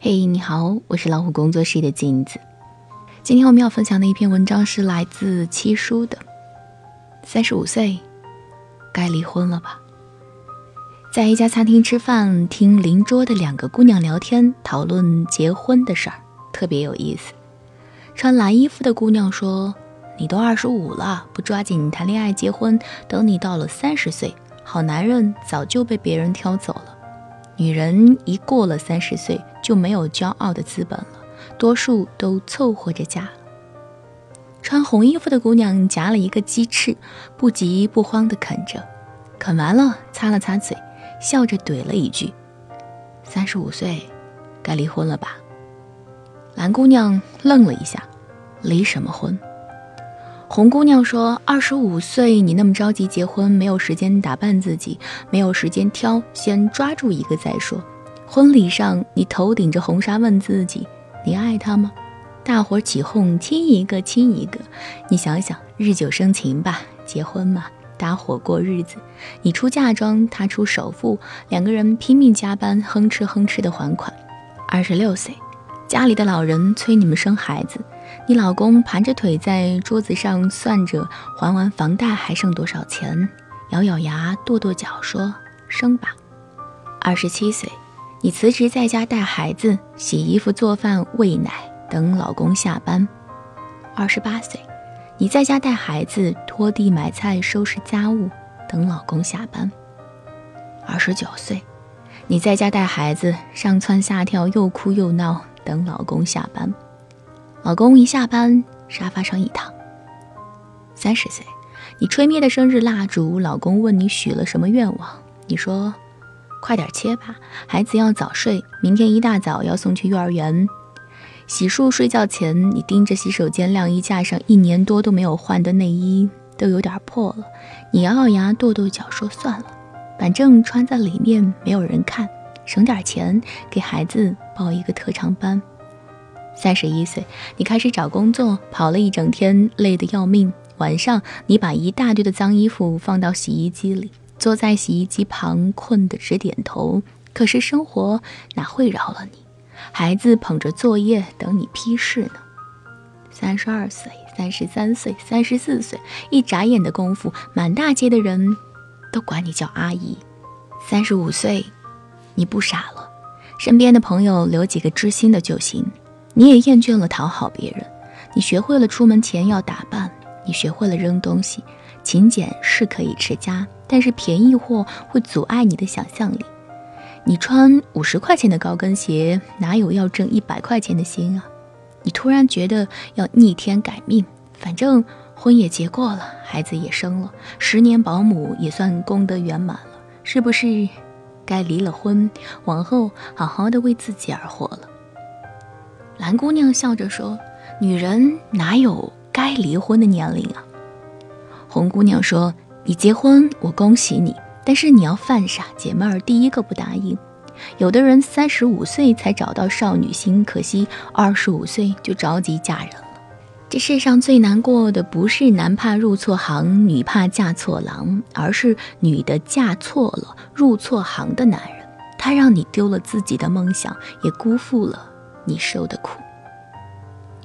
嘿，你好，我是老虎工作室的镜子。今天我们要分享的一篇文章是来自七叔的。三十五岁，该离婚了吧？在一家餐厅吃饭，听邻桌的两个姑娘聊天，讨论结婚的事儿，特别有意思。穿蓝衣服的姑娘说：“你都二十五了，不抓紧谈恋爱结婚，等你到了三十岁，好男人早就被别人挑走了。女人一过了三十岁，就没有骄傲的资本了，多数都凑合着嫁了。”穿红衣服的姑娘夹了一个鸡翅，不急不慌地啃着，啃完了擦了擦嘴。笑着怼了一句：“三十五岁，该离婚了吧？”蓝姑娘愣了一下：“离什么婚？”红姑娘说：“二十五岁，你那么着急结婚，没有时间打扮自己，没有时间挑，先抓住一个再说。婚礼上，你头顶着红纱问自己：你爱他吗？大伙起哄，亲一个亲一个。你想想，日久生情吧，结婚嘛。”搭伙过日子，你出嫁妆，他出首付，两个人拼命加班，哼哧哼哧的还款。二十六岁，家里的老人催你们生孩子，你老公盘着腿在桌子上算着还完房贷还剩多少钱，咬咬牙，跺跺脚说：“生吧。”二十七岁，你辞职在家带孩子，洗衣服、做饭、喂奶，等老公下班。二十八岁。你在家带孩子、拖地、买菜、收拾家务，等老公下班。二十九岁，你在家带孩子，上蹿下跳，又哭又闹，等老公下班。老公一下班，沙发上一躺。三十岁，你吹灭的生日蜡烛，老公问你许了什么愿望，你说：“快点切吧，孩子要早睡，明天一大早要送去幼儿园。”洗漱睡觉前，你盯着洗手间晾衣架上一年多都没有换的内衣，都有点破了。你咬咬牙，跺跺脚，说：“算了，反正穿在里面没有人看，省点钱给孩子报一个特长班。”三十一岁，你开始找工作，跑了一整天，累得要命。晚上，你把一大堆的脏衣服放到洗衣机里，坐在洗衣机旁，困得直点头。可是生活哪会饶了你？孩子捧着作业等你批示呢。三十二岁、三十三岁、三十四岁，一眨眼的功夫，满大街的人都管你叫阿姨。三十五岁，你不傻了，身边的朋友留几个知心的就行。你也厌倦了讨好别人，你学会了出门前要打扮，你学会了扔东西。勤俭是可以持家，但是便宜货会阻碍你的想象力。你穿五十块钱的高跟鞋，哪有要挣一百块钱的心啊？你突然觉得要逆天改命，反正婚也结过了，孩子也生了，十年保姆也算功德圆满了，是不是该离了婚，往后好好的为自己而活了？蓝姑娘笑着说：“女人哪有该离婚的年龄啊？”红姑娘说：“你结婚，我恭喜你。”但是你要犯傻，姐妹儿第一个不答应。有的人三十五岁才找到少女心，可惜二十五岁就着急嫁人了。这世上最难过的不是男怕入错行，女怕嫁错郎，而是女的嫁错了，入错行的男人。他让你丢了自己的梦想，也辜负了你受的苦。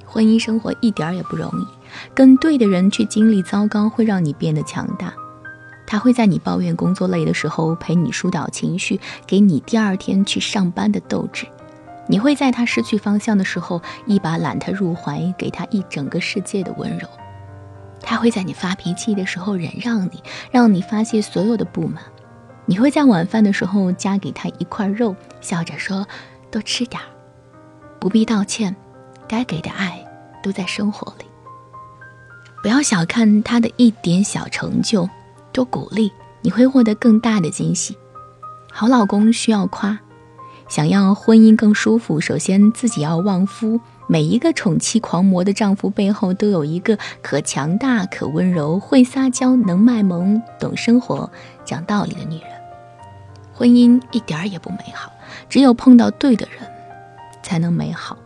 婚姻生活一点也不容易，跟对的人去经历糟糕，会让你变得强大。他会在你抱怨工作累的时候陪你疏导情绪，给你第二天去上班的斗志；你会在他失去方向的时候一把揽他入怀，给他一整个世界的温柔。他会在你发脾气的时候忍让你，让你发泄所有的不满。你会在晚饭的时候夹给他一块肉，笑着说：“多吃点儿，不必道歉，该给的爱都在生活里。”不要小看他的一点小成就。多鼓励，你会获得更大的惊喜。好老公需要夸，想要婚姻更舒服，首先自己要旺夫。每一个宠妻狂魔的丈夫背后，都有一个可强大、可温柔、会撒娇、能卖萌、懂生活、讲道理的女人。婚姻一点儿也不美好，只有碰到对的人，才能美好。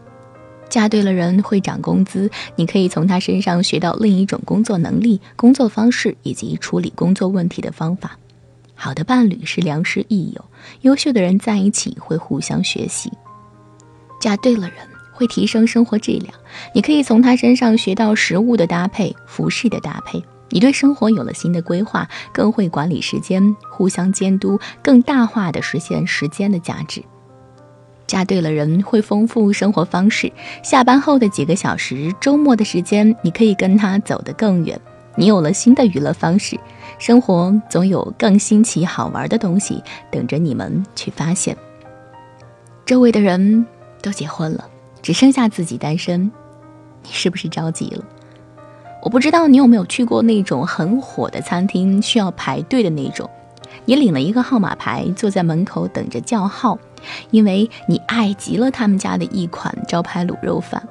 嫁对了人会涨工资，你可以从他身上学到另一种工作能力、工作方式以及处理工作问题的方法。好的伴侣是良师益友，优秀的人在一起会互相学习。嫁对了人，会提升生活质量。你可以从他身上学到食物的搭配、服饰的搭配。你对生活有了新的规划，更会管理时间，互相监督，更大化的实现时间的价值。嫁对了人，会丰富生活方式。下班后的几个小时，周末的时间，你可以跟他走得更远。你有了新的娱乐方式，生活总有更新奇好玩的东西等着你们去发现。周围的人都结婚了，只剩下自己单身，你是不是着急了？我不知道你有没有去过那种很火的餐厅，需要排队的那种。你领了一个号码牌，坐在门口等着叫号，因为你爱极了他们家的一款招牌卤肉饭。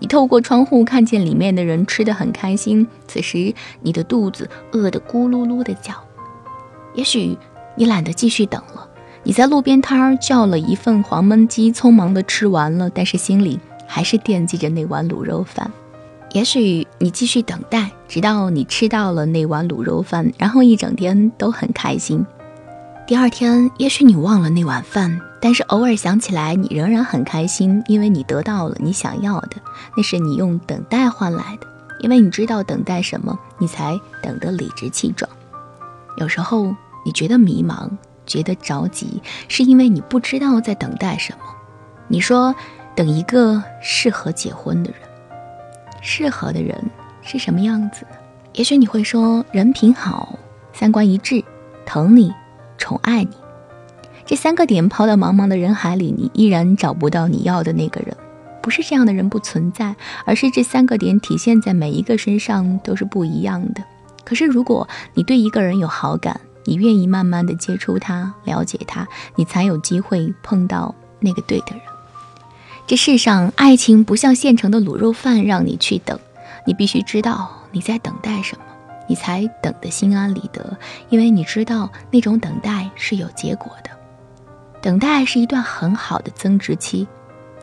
你透过窗户看见里面的人吃得很开心，此时你的肚子饿得咕噜噜的叫。也许你懒得继续等了，你在路边摊儿叫了一份黄焖鸡，匆忙的吃完了，但是心里还是惦记着那碗卤肉饭。也许你继续等待，直到你吃到了那碗卤肉饭，然后一整天都很开心。第二天，也许你忘了那碗饭。但是偶尔想起来，你仍然很开心，因为你得到了你想要的，那是你用等待换来的。因为你知道等待什么，你才等得理直气壮。有时候你觉得迷茫，觉得着急，是因为你不知道在等待什么。你说等一个适合结婚的人，适合的人是什么样子呢？也许你会说人品好，三观一致，疼你，宠爱你。这三个点抛到茫茫的人海里，你依然找不到你要的那个人。不是这样的人不存在，而是这三个点体现在每一个身上都是不一样的。可是，如果你对一个人有好感，你愿意慢慢的接触他，了解他，你才有机会碰到那个对的人。这世上，爱情不像现成的卤肉饭，让你去等。你必须知道你在等待什么，你才等得心安理得，因为你知道那种等待是有结果的。等待是一段很好的增值期，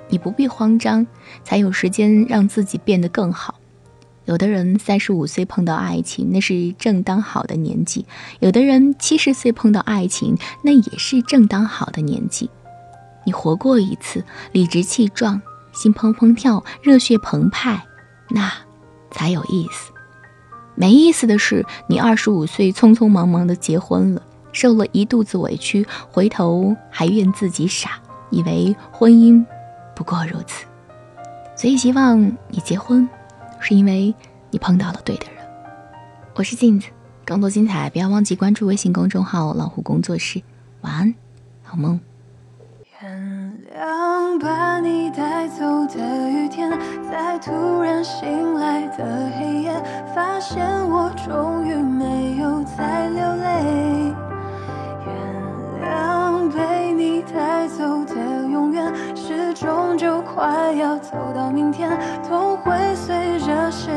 你不必慌张，才有时间让自己变得更好。有的人三十五岁碰到爱情，那是正当好的年纪；有的人七十岁碰到爱情，那也是正当好的年纪。你活过一次，理直气壮，心砰砰跳，热血澎湃，那才有意思。没意思的是，你二十五岁匆匆忙忙的结婚了。受了一肚子委屈，回头还怨自己傻，以为婚姻不过如此。所以希望你结婚，是因为你碰到了对的人。我是镜子，更多精彩不要忘记关注微信公众号“老虎工作室”。晚安，好梦。原谅把你带走的雨天，在突然醒来的黑夜，发现我终于没有再流泪。被你带走的永远，是终就快要走到明天，痛会随着时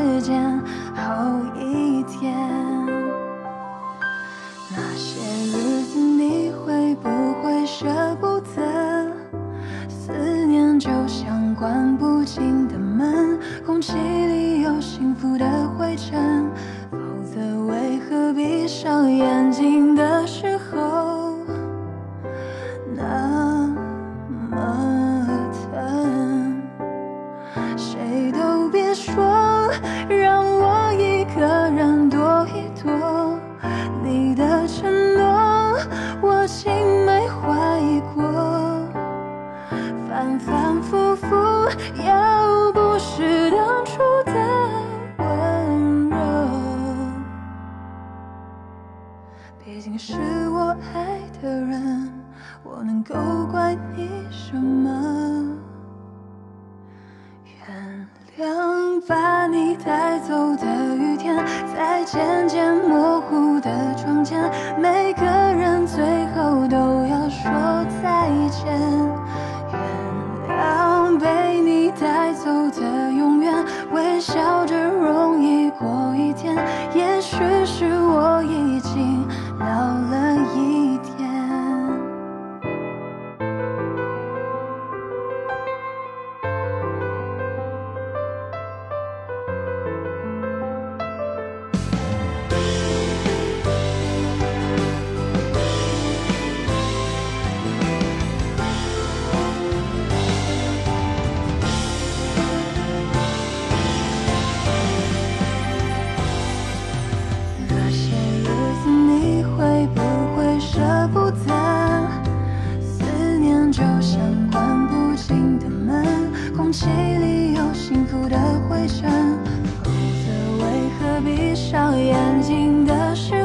那么疼，谁都别说，让我一个人躲一躲。你的承诺我竟没怀疑过，反反复复，要不是当初的温柔，毕竟是。我能够怪你什么。就像关不紧的门空气里有幸福的灰尘否则为何闭上眼睛的时